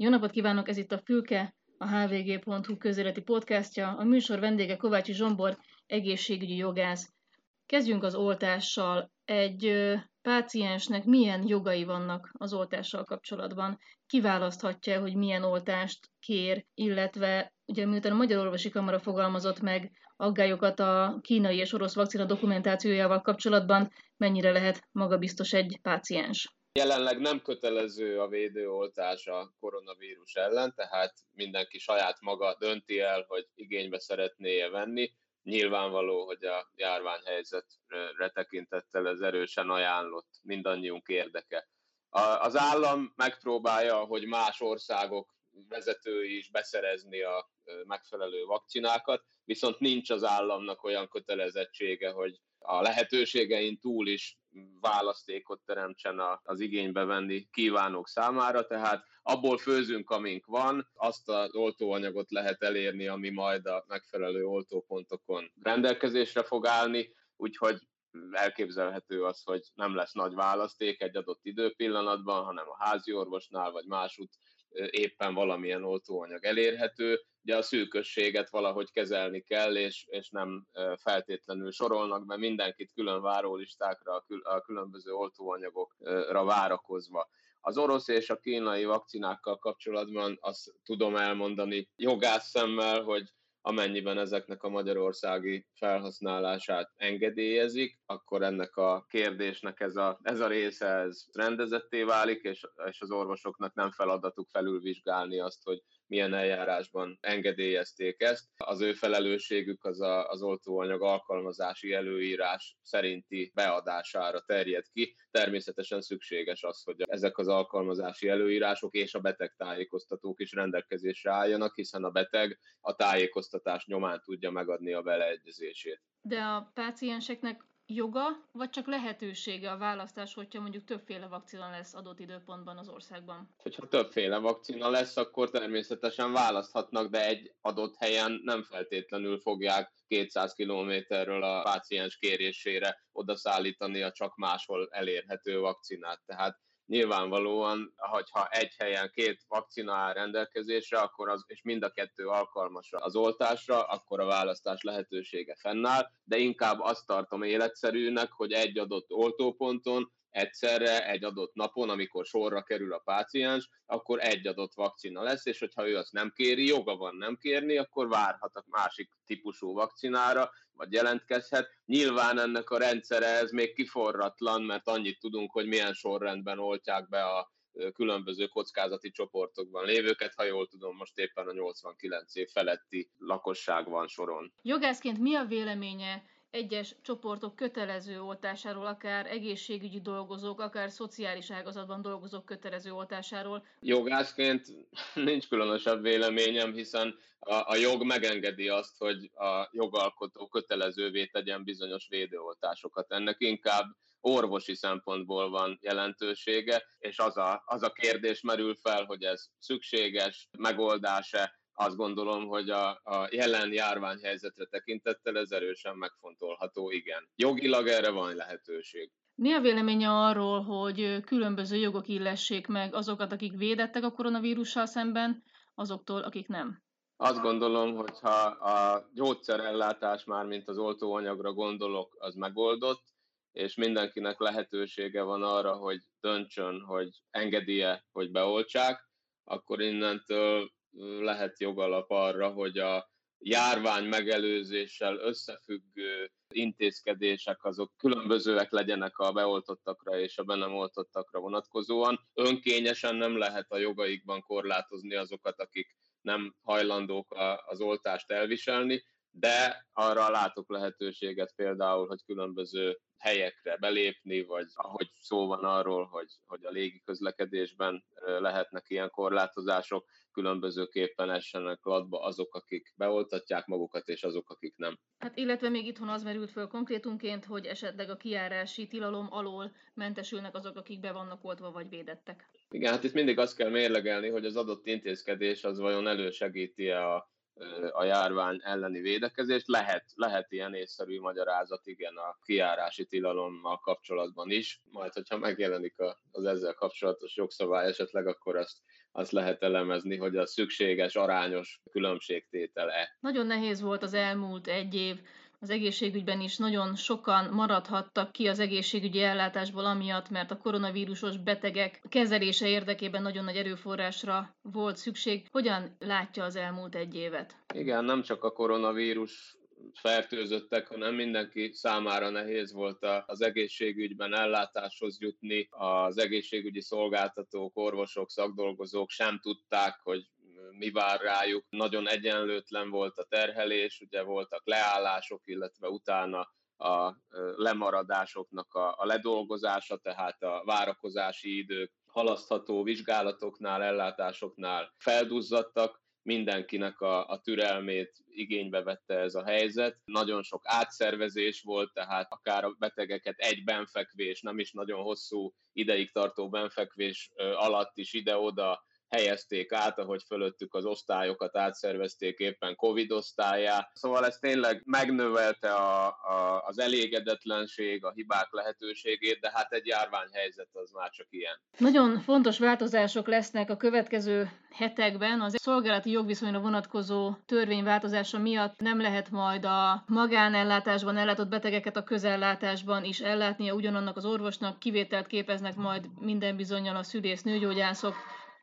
Jó napot kívánok, ez itt a Fülke, a hvg.hu közéleti podcastja. A műsor vendége Kovácsi Zsombor, egészségügyi jogász. Kezdjünk az oltással. Egy páciensnek milyen jogai vannak az oltással kapcsolatban? Kiválaszthatja, hogy milyen oltást kér, illetve ugye miután a Magyar Orvosi Kamara fogalmazott meg aggályokat a kínai és orosz vakcina dokumentációjával kapcsolatban, mennyire lehet magabiztos egy páciens? Jelenleg nem kötelező a védőoltás a koronavírus ellen, tehát mindenki saját maga dönti el, hogy igénybe szeretné venni. Nyilvánvaló, hogy a járványhelyzetre tekintettel ez erősen ajánlott, mindannyiunk érdeke. Az állam megpróbálja, hogy más országok vezetői is beszerezni a megfelelő vakcinákat, viszont nincs az államnak olyan kötelezettsége, hogy a lehetőségein túl is választékot teremtsen az igénybe venni kívánók számára, tehát abból főzünk, amink van, azt az oltóanyagot lehet elérni, ami majd a megfelelő oltópontokon rendelkezésre fog állni, úgyhogy elképzelhető az, hogy nem lesz nagy választék egy adott időpillanatban, hanem a házi orvosnál vagy másút éppen valamilyen oltóanyag elérhető, ugye a szűkösséget valahogy kezelni kell, és, és nem feltétlenül sorolnak be mindenkit külön várólistákra, a különböző oltóanyagokra várakozva. Az orosz és a kínai vakcinákkal kapcsolatban azt tudom elmondani jogász szemmel, hogy amennyiben ezeknek a magyarországi felhasználását engedélyezik, akkor ennek a kérdésnek ez a, ez a része ez rendezetté válik, és, és az orvosoknak nem feladatuk felülvizsgálni azt, hogy milyen eljárásban engedélyezték ezt. Az ő felelősségük az a, az oltóanyag alkalmazási előírás szerinti beadására terjed ki. Természetesen szükséges az, hogy ezek az alkalmazási előírások és a betegtájékoztatók is rendelkezésre álljanak, hiszen a beteg a tájékoztatás nyomán tudja megadni a beleegyezését. De a pácienseknek joga, vagy csak lehetősége a választás, hogyha mondjuk többféle vakcina lesz adott időpontban az országban? Hogyha többféle vakcina lesz, akkor természetesen választhatnak, de egy adott helyen nem feltétlenül fogják 200 kilométerről a páciens kérésére odaszállítani a csak máshol elérhető vakcinát. Tehát nyilvánvalóan, hogyha egy helyen két vakcina áll rendelkezésre, akkor az, és mind a kettő alkalmas az oltásra, akkor a választás lehetősége fennáll, de inkább azt tartom életszerűnek, hogy egy adott oltóponton egyszerre egy adott napon, amikor sorra kerül a páciens, akkor egy adott vakcina lesz, és hogyha ő azt nem kéri, joga van nem kérni, akkor várhat a másik típusú vakcinára, vagy jelentkezhet. Nyilván ennek a rendszere ez még kiforratlan, mert annyit tudunk, hogy milyen sorrendben oltják be a különböző kockázati csoportokban lévőket, ha jól tudom, most éppen a 89 év feletti lakosság van soron. Jogászként mi a véleménye egyes csoportok kötelező oltásáról, akár egészségügyi dolgozók, akár szociális ágazatban dolgozók kötelező oltásáról. Jogászként nincs különösebb véleményem, hiszen a, a jog megengedi azt, hogy a jogalkotó kötelezővé tegyen bizonyos védőoltásokat. Ennek inkább orvosi szempontból van jelentősége, és az a, az a kérdés merül fel, hogy ez szükséges megoldás-e, azt gondolom, hogy a, a jelen járványhelyzetre tekintettel ez erősen megfontolható, igen. Jogilag erre van lehetőség. Mi a véleménye arról, hogy különböző jogok illessék meg azokat, akik védettek a koronavírussal szemben, azoktól, akik nem? Azt gondolom, hogy ha a gyógyszerellátás már, mint az oltóanyagra gondolok, az megoldott, és mindenkinek lehetősége van arra, hogy döntsön, hogy engedje, hogy beoltsák, akkor innentől lehet jogalap arra, hogy a járvány megelőzéssel összefüggő intézkedések azok különbözőek legyenek a beoltottakra és a be nem oltottakra vonatkozóan. Önkényesen nem lehet a jogaikban korlátozni azokat, akik nem hajlandók az oltást elviselni, de arra látok lehetőséget például, hogy különböző helyekre belépni, vagy ahogy szó van arról, hogy, hogy a légi közlekedésben lehetnek ilyen korlátozások, különbözőképpen essenek latba azok, akik beoltatják magukat, és azok, akik nem. Hát illetve még itthon az merült föl konkrétumként, hogy esetleg a kiárási tilalom alól mentesülnek azok, akik be vannak oltva vagy védettek. Igen, hát itt mindig azt kell mérlegelni, hogy az adott intézkedés az vajon elősegíti-e a a járvány elleni védekezést. Lehet, lehet ilyen észszerű magyarázat, igen, a kiárási tilalommal kapcsolatban is. Majd, hogyha megjelenik az ezzel kapcsolatos jogszabály esetleg, akkor azt, azt lehet elemezni, hogy a szükséges, arányos különbségtétele. Nagyon nehéz volt az elmúlt egy év az egészségügyben is nagyon sokan maradhattak ki az egészségügyi ellátásból amiatt, mert a koronavírusos betegek kezelése érdekében nagyon nagy erőforrásra volt szükség. Hogyan látja az elmúlt egy évet? Igen, nem csak a koronavírus fertőzöttek, hanem mindenki számára nehéz volt az egészségügyben ellátáshoz jutni. Az egészségügyi szolgáltatók, orvosok, szakdolgozók sem tudták, hogy mi vár rájuk. Nagyon egyenlőtlen volt a terhelés, ugye voltak leállások, illetve utána a lemaradásoknak a, a ledolgozása, tehát a várakozási idők halasztható vizsgálatoknál, ellátásoknál felduzzadtak, mindenkinek a, a türelmét igénybe vette ez a helyzet. Nagyon sok átszervezés volt, tehát akár a betegeket egy benfekvés, nem is nagyon hosszú ideig tartó benfekvés alatt is ide-oda helyezték át, ahogy fölöttük az osztályokat átszervezték éppen Covid osztályá. Szóval ez tényleg megnövelte a, a, az elégedetlenség, a hibák lehetőségét, de hát egy járványhelyzet az már csak ilyen. Nagyon fontos változások lesznek a következő hetekben. Az szolgálati jogviszonyra vonatkozó törvényváltozása miatt nem lehet majd a magánellátásban ellátott betegeket a közellátásban is ellátnia ugyanannak az orvosnak, kivételt képeznek majd minden bizonyal a szülész nőgyógyászok,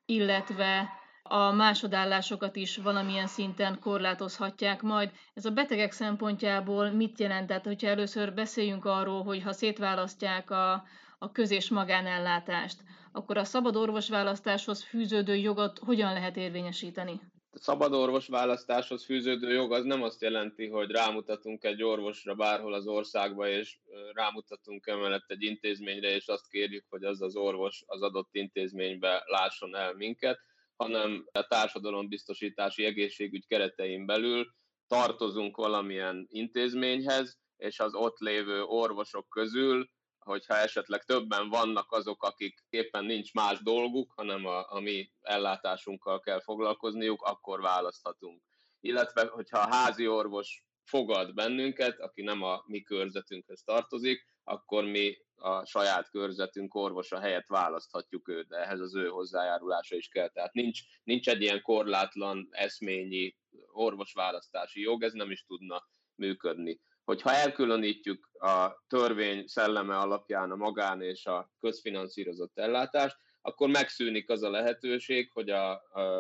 illetve a másodállásokat is valamilyen szinten korlátozhatják majd. Ez a betegek szempontjából mit jelent? Tehát, hogyha először beszéljünk arról, hogy ha szétválasztják a, a köz- és magánellátást, akkor a szabad orvosválasztáshoz fűződő jogot hogyan lehet érvényesíteni? A szabad orvosválasztáshoz fűződő jog az nem azt jelenti, hogy rámutatunk egy orvosra bárhol az országba, és rámutatunk emellett egy intézményre, és azt kérjük, hogy az az orvos az adott intézménybe lásson el minket, hanem a társadalombiztosítási egészségügy keretein belül tartozunk valamilyen intézményhez, és az ott lévő orvosok közül hogyha esetleg többen vannak azok, akik éppen nincs más dolguk, hanem a, a mi ellátásunkkal kell foglalkozniuk, akkor választhatunk. Illetve, hogyha a házi orvos fogad bennünket, aki nem a mi körzetünkhöz tartozik, akkor mi a saját körzetünk orvosa helyett választhatjuk őt, de ehhez az ő hozzájárulása is kell. Tehát nincs, nincs egy ilyen korlátlan eszményi orvosválasztási jog, ez nem is tudna működni hogyha elkülönítjük a törvény szelleme alapján a magán és a közfinanszírozott ellátást, akkor megszűnik az a lehetőség, hogy a,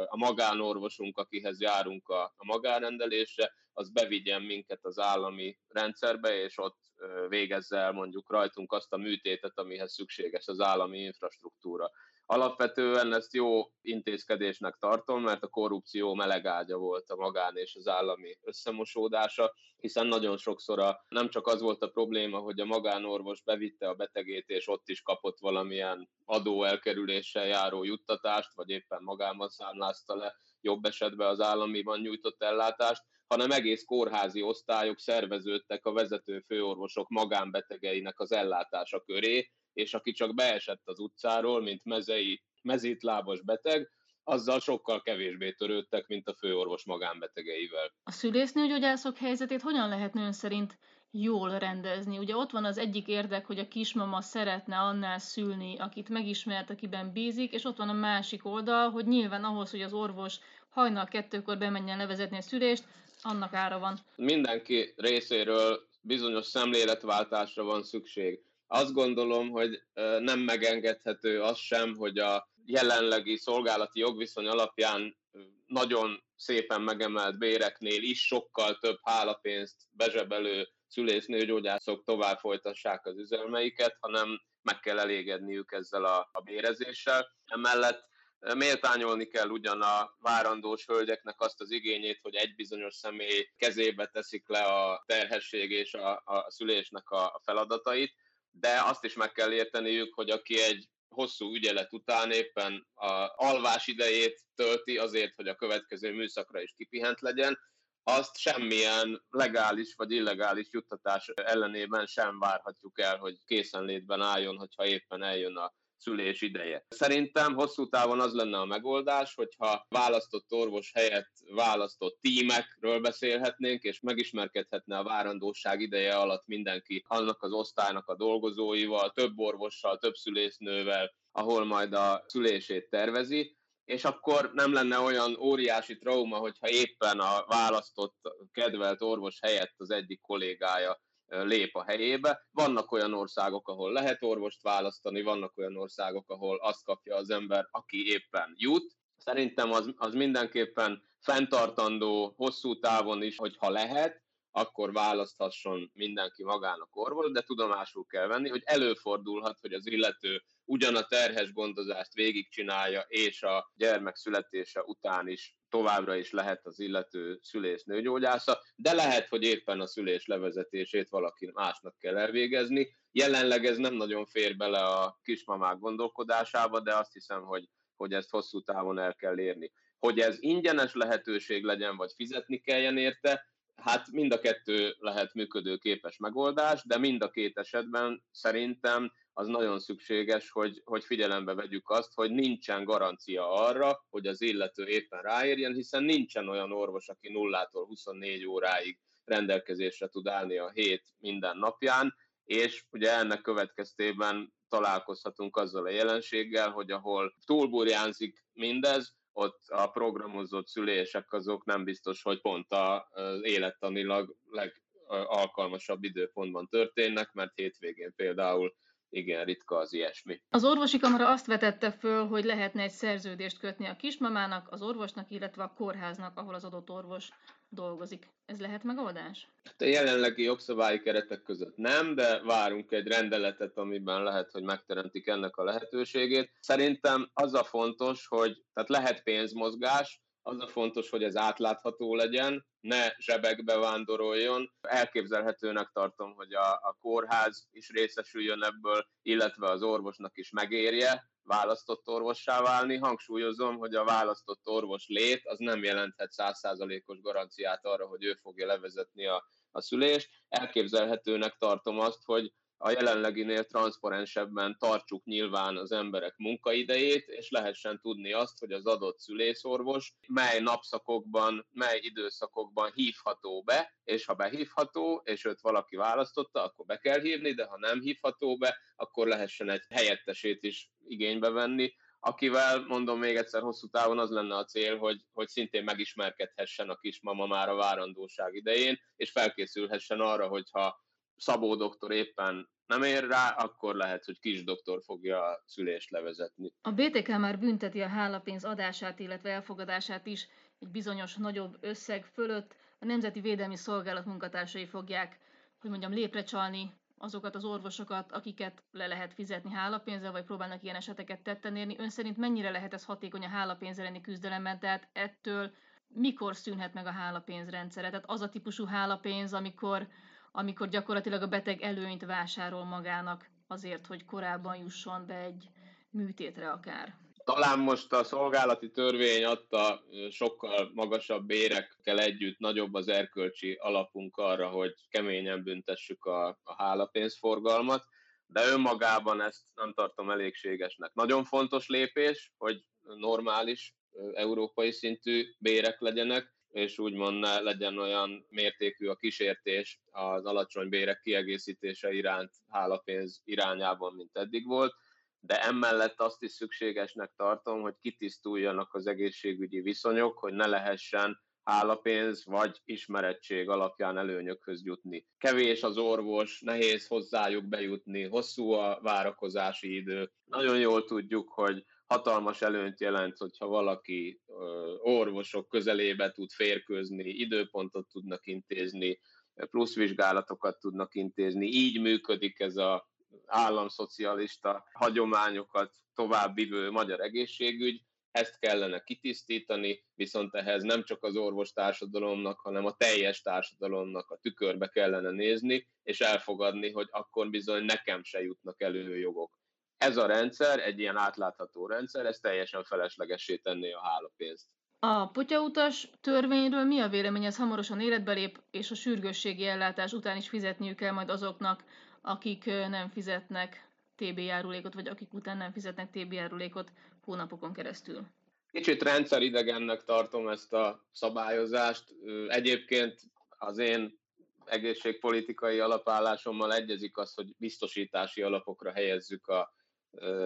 a, magánorvosunk, akihez járunk a, a magánrendelésre, az bevigyen minket az állami rendszerbe, és ott végezze el mondjuk rajtunk azt a műtétet, amihez szükséges az állami infrastruktúra. Alapvetően ezt jó intézkedésnek tartom, mert a korrupció melegágya volt a magán és az állami összemosódása, hiszen nagyon sokszor a, nem csak az volt a probléma, hogy a magánorvos bevitte a betegét, és ott is kapott valamilyen adóelkerüléssel járó juttatást, vagy éppen magában számlázta le jobb esetben az államiban nyújtott ellátást, hanem egész kórházi osztályok szerveződtek a vezető főorvosok magánbetegeinek az ellátása köré, és aki csak beesett az utcáról, mint mezei, mezítlábas beteg, azzal sokkal kevésbé törődtek, mint a főorvos magánbetegeivel. A szülésznőgyógyászok helyzetét hogyan lehetne ön szerint jól rendezni? Ugye ott van az egyik érdek, hogy a kismama szeretne annál szülni, akit megismert, akiben bízik, és ott van a másik oldal, hogy nyilván ahhoz, hogy az orvos hajnal kettőkor bemenjen levezetni a szülést, annak ára van. Mindenki részéről bizonyos szemléletváltásra van szükség. Azt gondolom, hogy nem megengedhető az sem, hogy a jelenlegi szolgálati jogviszony alapján nagyon szépen megemelt béreknél is sokkal több hálapénzt bezsebelő szülésznőgyógyászok tovább folytassák az üzelmeiket, hanem meg kell elégedniük ezzel a, a bérezéssel. Emellett méltányolni kell ugyan a várandós hölgyeknek azt az igényét, hogy egy bizonyos személy kezébe teszik le a terhesség és a, a szülésnek a feladatait, de azt is meg kell érteniük, hogy aki egy hosszú ügyelet után éppen a alvás idejét tölti azért, hogy a következő műszakra is kipihent legyen, azt semmilyen legális vagy illegális juttatás ellenében sem várhatjuk el, hogy készenlétben álljon, hogyha éppen eljön a szülés ideje. Szerintem hosszú távon az lenne a megoldás, hogyha választott orvos helyett választott tímekről beszélhetnénk, és megismerkedhetne a várandóság ideje alatt mindenki annak az osztálynak a dolgozóival, több orvossal, több szülésznővel, ahol majd a szülését tervezi, és akkor nem lenne olyan óriási trauma, hogyha éppen a választott, kedvelt orvos helyett az egyik kollégája lép a helyébe. Vannak olyan országok, ahol lehet orvost választani, vannak olyan országok, ahol azt kapja az ember, aki éppen jut. Szerintem az, az mindenképpen fenntartandó hosszú távon is, hogyha lehet, akkor választhasson mindenki magának orvos, de tudomásul kell venni, hogy előfordulhat, hogy az illető ugyan a terhes gondozást végigcsinálja, és a gyermek születése után is továbbra is lehet az illető szülés nőgyógyásza, de lehet, hogy éppen a szülés levezetését valaki másnak kell elvégezni. Jelenleg ez nem nagyon fér bele a kismamák gondolkodásába, de azt hiszem, hogy, hogy ezt hosszú távon el kell érni. Hogy ez ingyenes lehetőség legyen, vagy fizetni kelljen érte, hát mind a kettő lehet működőképes megoldás, de mind a két esetben szerintem az nagyon szükséges, hogy, hogy figyelembe vegyük azt, hogy nincsen garancia arra, hogy az illető éppen ráérjen, hiszen nincsen olyan orvos, aki nullától 24 óráig rendelkezésre tud állni a hét minden napján, és ugye ennek következtében találkozhatunk azzal a jelenséggel, hogy ahol túlburjánzik mindez, ott a programozott szülések azok nem biztos, hogy pont az élettanilag legalkalmasabb időpontban történnek, mert hétvégén például igen ritka az ilyesmi. Az orvosi kamara azt vetette föl, hogy lehetne egy szerződést kötni a kismamának, az orvosnak, illetve a kórháznak, ahol az adott orvos dolgozik. Ez lehet megoldás? Hát a jelenlegi jogszabályi keretek között nem, de várunk egy rendeletet, amiben lehet, hogy megteremtik ennek a lehetőségét. Szerintem az a fontos, hogy tehát lehet pénzmozgás, az a fontos, hogy ez átlátható legyen, ne zsebekbe vándoroljon. Elképzelhetőnek tartom, hogy a, a kórház is részesüljön ebből, illetve az orvosnak is megérje választott orvossá válni. Hangsúlyozom, hogy a választott orvos lét az nem jelenthet százszázalékos garanciát arra, hogy ő fogja levezetni a, a szülést. Elképzelhetőnek tartom azt, hogy a jelenleginél transzparensebben tartsuk nyilván az emberek munkaidejét, és lehessen tudni azt, hogy az adott szülészorvos mely napszakokban, mely időszakokban hívható be, és ha behívható, és őt valaki választotta, akkor be kell hívni, de ha nem hívható be, akkor lehessen egy helyettesét is igénybe venni, akivel, mondom még egyszer, hosszú távon az lenne a cél, hogy, hogy szintén megismerkedhessen a kismama már a várandóság idején, és felkészülhessen arra, hogyha Szabó doktor éppen nem ér rá, akkor lehet, hogy kis doktor fogja a szülést levezetni. A BTK már bünteti a hálapénz adását, illetve elfogadását is egy bizonyos nagyobb összeg fölött. A Nemzeti Védelmi Szolgálat munkatársai fogják, hogy mondjam, lépre csalni azokat az orvosokat, akiket le lehet fizetni hálapénzzel, vagy próbálnak ilyen eseteket tetten érni. Ön szerint mennyire lehet ez hatékony a hálapénz elleni küzdelemben? Tehát ettől mikor szűnhet meg a hálapénzrendszere? Tehát az a típusú hálapénz, amikor amikor gyakorlatilag a beteg előnyt vásárol magának azért, hogy korábban jusson be egy műtétre akár. Talán most a szolgálati törvény adta sokkal magasabb bérekkel együtt nagyobb az erkölcsi alapunk arra, hogy keményen büntessük a, a hálapénzforgalmat, de önmagában ezt nem tartom elégségesnek. Nagyon fontos lépés, hogy normális európai szintű bérek legyenek, és úgymond ne legyen olyan mértékű a kísértés az alacsony bérek kiegészítése iránt hálapénz irányában, mint eddig volt, de emellett azt is szükségesnek tartom, hogy kitisztuljanak az egészségügyi viszonyok, hogy ne lehessen hálapénz vagy ismerettség alapján előnyökhöz jutni. Kevés az orvos, nehéz hozzájuk bejutni, hosszú a várakozási idő. Nagyon jól tudjuk, hogy hatalmas előnyt jelent, hogyha valaki orvosok közelébe tud férkőzni, időpontot tudnak intézni, plusz vizsgálatokat tudnak intézni. Így működik ez a államszocialista hagyományokat továbbvivő magyar egészségügy, ezt kellene kitisztítani, viszont ehhez nem csak az orvostársadalomnak, hanem a teljes társadalomnak a tükörbe kellene nézni, és elfogadni, hogy akkor bizony nekem se jutnak elő jogok ez a rendszer, egy ilyen átlátható rendszer, ez teljesen feleslegessé tenné a hálapénzt. A potyautas törvényről mi a vélemény? Ez hamarosan életbe lép, és a sürgősségi ellátás után is fizetniük kell majd azoknak, akik nem fizetnek TB járulékot, vagy akik után nem fizetnek TB járulékot hónapokon keresztül. Kicsit rendszeridegennek tartom ezt a szabályozást. Egyébként az én egészségpolitikai alapállásommal egyezik az, hogy biztosítási alapokra helyezzük a,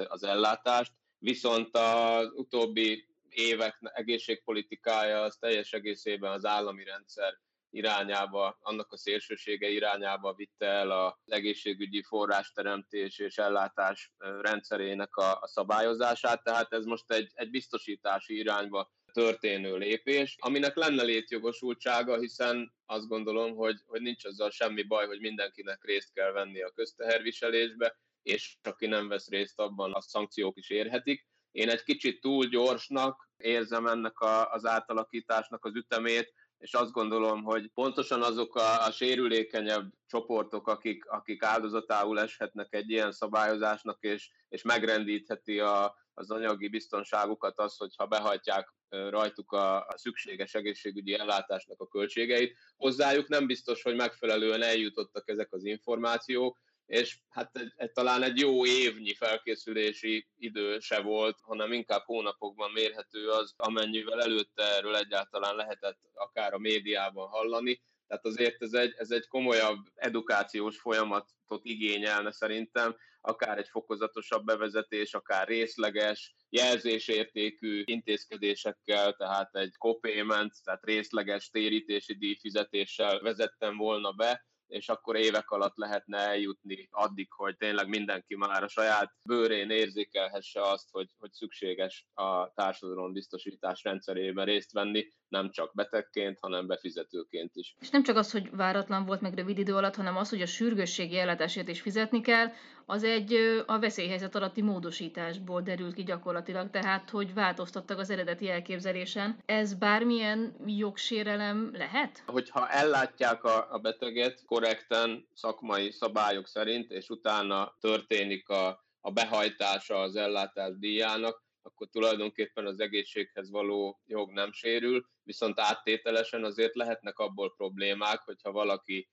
az ellátást, viszont az utóbbi évek egészségpolitikája az teljes egészében az állami rendszer irányába, annak a szélsősége irányába vitte el az egészségügyi forrásteremtés és ellátás rendszerének a, a szabályozását, tehát ez most egy, egy biztosítási irányba történő lépés, aminek lenne létjogosultsága, hiszen azt gondolom, hogy, hogy nincs azzal semmi baj, hogy mindenkinek részt kell venni a közteherviselésbe, és aki nem vesz részt abban, a szankciók is érhetik. Én egy kicsit túl gyorsnak érzem ennek a, az átalakításnak az ütemét, és azt gondolom, hogy pontosan azok a, a sérülékenyebb csoportok, akik, akik áldozatául eshetnek egy ilyen szabályozásnak, és, és megrendítheti a, az anyagi biztonságukat az, hogyha behajtják rajtuk a, a szükséges egészségügyi ellátásnak a költségeit. Hozzájuk nem biztos, hogy megfelelően eljutottak ezek az információk, és hát egy, egy, talán egy jó évnyi felkészülési idő se volt, hanem inkább hónapokban mérhető az, amennyivel előtte erről egyáltalán lehetett akár a médiában hallani. Tehát azért ez egy, ez egy komolyabb edukációs folyamatot igényelne szerintem, akár egy fokozatosabb bevezetés, akár részleges, jelzésértékű intézkedésekkel, tehát egy copayment, tehát részleges térítési díjfizetéssel vezettem volna be, és akkor évek alatt lehetne eljutni addig, hogy tényleg mindenki már a saját bőrén érzékelhesse azt, hogy, hogy szükséges a társadalombiztosítás rendszerében részt venni, nem csak betegként, hanem befizetőként is. És nem csak az, hogy váratlan volt meg rövid idő alatt, hanem az, hogy a sürgősségi ellátásért is fizetni kell, az egy a veszélyhelyzet alatti módosításból derült ki gyakorlatilag, tehát hogy változtattak az eredeti elképzelésen. Ez bármilyen jogsérelem lehet? Hogyha ellátják a, a beteget korrekten, szakmai szabályok szerint, és utána történik a, a behajtása az ellátás díjának, akkor tulajdonképpen az egészséghez való jog nem sérül, viszont áttételesen azért lehetnek abból problémák, hogyha valaki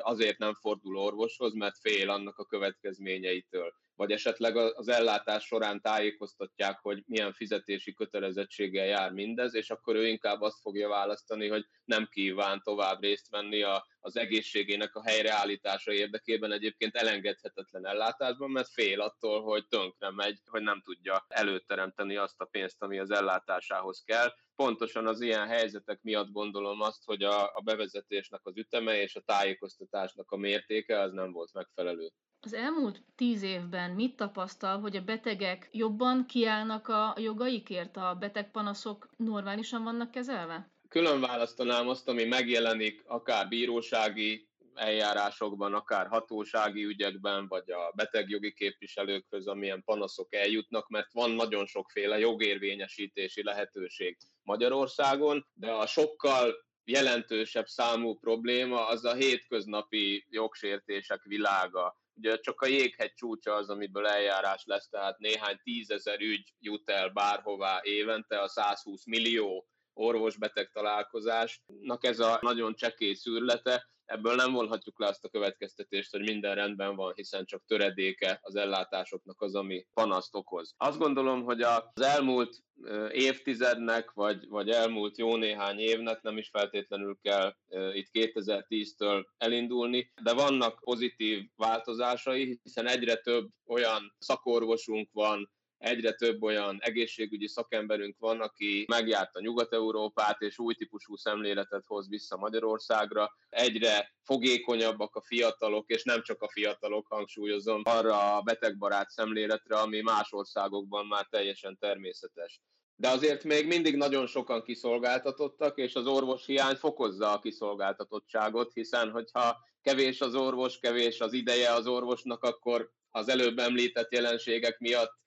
azért nem fordul orvoshoz, mert fél annak a következményeitől. Vagy esetleg az ellátás során tájékoztatják, hogy milyen fizetési kötelezettséggel jár mindez, és akkor ő inkább azt fogja választani, hogy nem kíván tovább részt venni a, az egészségének a helyreállítása érdekében egyébként elengedhetetlen ellátásban, mert fél attól, hogy tönkre megy, hogy nem tudja előteremteni azt a pénzt, ami az ellátásához kell. Pontosan az ilyen helyzetek miatt gondolom azt, hogy a, a bevezetésnek az üteme és a tájékoztatásnak a mértéke az nem volt megfelelő. Az elmúlt tíz évben mit tapasztal, hogy a betegek jobban kiállnak a jogaikért, a betegpanaszok normálisan vannak kezelve? külön választanám azt, ami megjelenik akár bírósági eljárásokban, akár hatósági ügyekben, vagy a betegjogi képviselőkhöz, amilyen panaszok eljutnak, mert van nagyon sokféle jogérvényesítési lehetőség Magyarországon, de a sokkal jelentősebb számú probléma az a hétköznapi jogsértések világa. Ugye csak a jéghegy csúcsa az, amiből eljárás lesz, tehát néhány tízezer ügy jut el bárhová évente, a 120 millió orvos-beteg találkozásnak ez a nagyon csekély szűrlete, ebből nem vonhatjuk le azt a következtetést, hogy minden rendben van, hiszen csak töredéke az ellátásoknak az, ami panaszt okoz. Azt gondolom, hogy az elmúlt évtizednek, vagy, vagy elmúlt jó néhány évnek nem is feltétlenül kell itt 2010-től elindulni, de vannak pozitív változásai, hiszen egyre több olyan szakorvosunk van, egyre több olyan egészségügyi szakemberünk van, aki megjárta Nyugat-Európát, és új típusú szemléletet hoz vissza Magyarországra. Egyre fogékonyabbak a fiatalok, és nem csak a fiatalok, hangsúlyozom, arra a betegbarát szemléletre, ami más országokban már teljesen természetes. De azért még mindig nagyon sokan kiszolgáltatottak, és az orvos hiány fokozza a kiszolgáltatottságot, hiszen hogyha kevés az orvos, kevés az ideje az orvosnak, akkor az előbb említett jelenségek miatt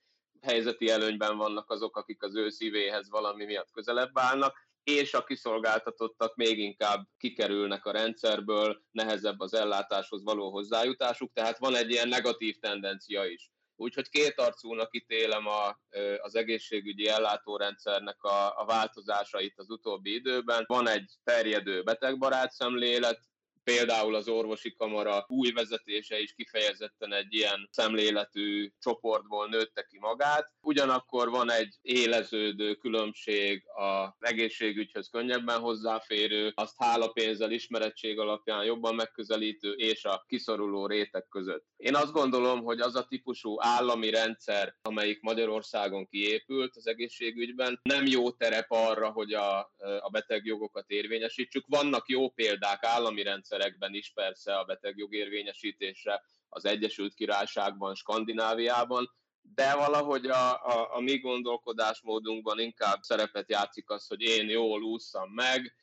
helyzeti előnyben vannak azok, akik az ő szívéhez valami miatt közelebb állnak, és a kiszolgáltatottak még inkább kikerülnek a rendszerből, nehezebb az ellátáshoz való hozzájutásuk, tehát van egy ilyen negatív tendencia is. Úgyhogy kétarcúnak ítélem a, az egészségügyi ellátórendszernek a, a változásait az utóbbi időben. Van egy terjedő betegbarát szemlélet, Például az orvosi kamara új vezetése is kifejezetten egy ilyen szemléletű csoportból nőtte ki magát. Ugyanakkor van egy éleződő különbség a egészségügyhöz könnyebben hozzáférő, azt hálapénzzel, ismerettség alapján jobban megközelítő és a kiszoruló réteg között. Én azt gondolom, hogy az a típusú állami rendszer, amelyik Magyarországon kiépült az egészségügyben, nem jó terep arra, hogy a, a betegjogokat érvényesítsük. Vannak jó példák állami rendszerekben is persze a betegjog érvényesítésre, az Egyesült Királyságban, Skandináviában, de valahogy a, a, a mi gondolkodásmódunkban inkább szerepet játszik az, hogy én jól ússzam meg,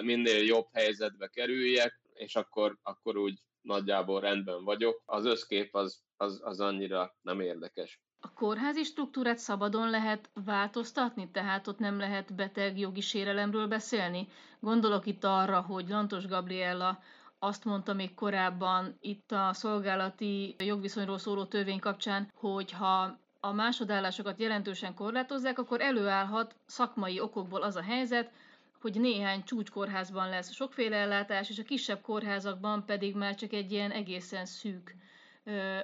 minél jobb helyzetbe kerüljek, és akkor, akkor úgy nagyjából rendben vagyok. Az összkép az, az, az annyira nem érdekes. A kórházi struktúrát szabadon lehet változtatni, tehát ott nem lehet beteg jogi sérelemről beszélni? Gondolok itt arra, hogy Lantos Gabriella azt mondta még korábban itt a szolgálati jogviszonyról szóló törvény kapcsán, hogy ha a másodállásokat jelentősen korlátozzák, akkor előállhat szakmai okokból az a helyzet, hogy néhány csúcskórházban lesz sokféle ellátás, és a kisebb kórházakban pedig már csak egy ilyen egészen szűk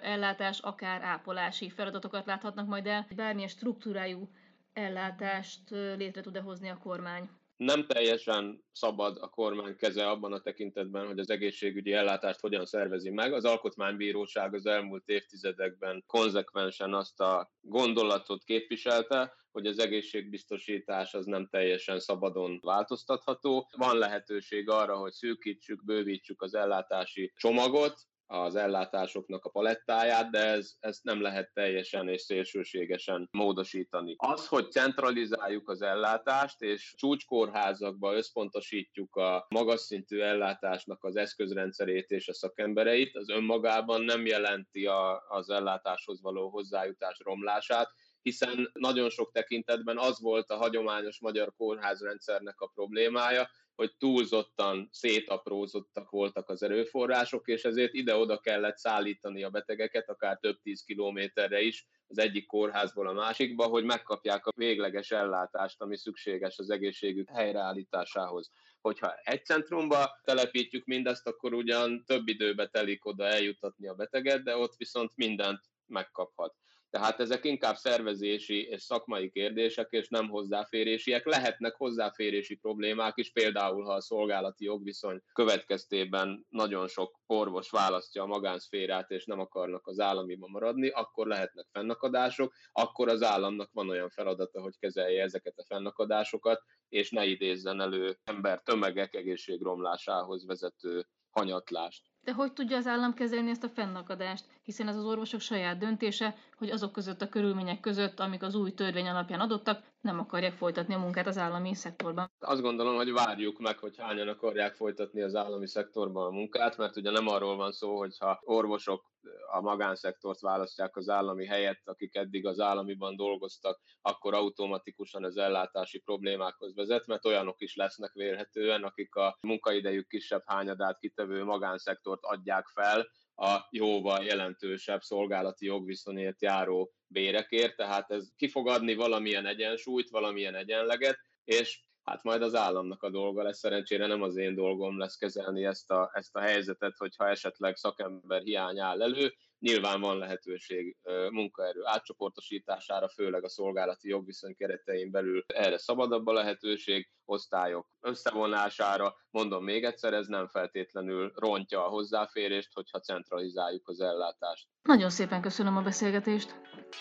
ellátás, akár ápolási feladatokat láthatnak majd el. Bármilyen struktúrájú ellátást létre tud-e hozni a kormány? nem teljesen szabad a kormány keze abban a tekintetben, hogy az egészségügyi ellátást hogyan szervezi meg. Az Alkotmánybíróság az elmúlt évtizedekben konzekvensen azt a gondolatot képviselte, hogy az egészségbiztosítás az nem teljesen szabadon változtatható. Van lehetőség arra, hogy szűkítsük, bővítsük az ellátási csomagot, az ellátásoknak a palettáját, de ez, ezt nem lehet teljesen és szélsőségesen módosítani. Az, hogy centralizáljuk az ellátást, és csúcskórházakba összpontosítjuk a magas szintű ellátásnak az eszközrendszerét és a szakembereit, az önmagában nem jelenti a, az ellátáshoz való hozzájutás romlását, hiszen nagyon sok tekintetben az volt a hagyományos magyar kórházrendszernek a problémája, hogy túlzottan szétaprózottak voltak az erőforrások, és ezért ide-oda kellett szállítani a betegeket, akár több tíz kilométerre is az egyik kórházból a másikba, hogy megkapják a végleges ellátást, ami szükséges az egészségük helyreállításához. Hogyha egy centrumba telepítjük mindezt, akkor ugyan több időbe telik oda eljutatni a beteget, de ott viszont mindent megkaphat. Tehát ezek inkább szervezési és szakmai kérdések, és nem hozzáférésiek. Lehetnek hozzáférési problémák is, például ha a szolgálati jogviszony következtében nagyon sok orvos választja a magánszférát, és nem akarnak az államiban maradni, akkor lehetnek fennakadások, akkor az államnak van olyan feladata, hogy kezelje ezeket a fennakadásokat, és ne idézzen elő ember tömegek egészségromlásához vezető hanyatlást. De hogy tudja az állam kezelni ezt a fennakadást? Hiszen ez az orvosok saját döntése, hogy azok között a körülmények között, amik az új törvény alapján adottak, nem akarják folytatni a munkát az állami szektorban. Azt gondolom, hogy várjuk meg, hogy hányan akarják folytatni az állami szektorban a munkát, mert ugye nem arról van szó, hogyha orvosok a magánszektort választják az állami helyett, akik eddig az államiban dolgoztak, akkor automatikusan az ellátási problémákhoz vezet, mert olyanok is lesznek vélhetően, akik a munkaidejük kisebb hányadát kitevő magánszektort adják fel, a jóval jelentősebb szolgálati jogviszonyért járó bérekért, tehát ez ki fog adni valamilyen egyensúlyt, valamilyen egyenleget, és hát majd az államnak a dolga lesz, szerencsére nem az én dolgom lesz kezelni ezt a, ezt a helyzetet, hogyha esetleg szakember hiány áll elő, Nyilván van lehetőség munkaerő átcsoportosítására, főleg a szolgálati jogviszony keretein belül erre szabadabb a lehetőség, osztályok összevonására. Mondom még egyszer, ez nem feltétlenül rontja a hozzáférést, hogyha centralizáljuk az ellátást. Nagyon szépen köszönöm a beszélgetést.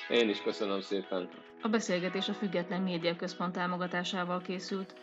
Én is köszönöm szépen. A beszélgetés a Független Média Központ támogatásával készült.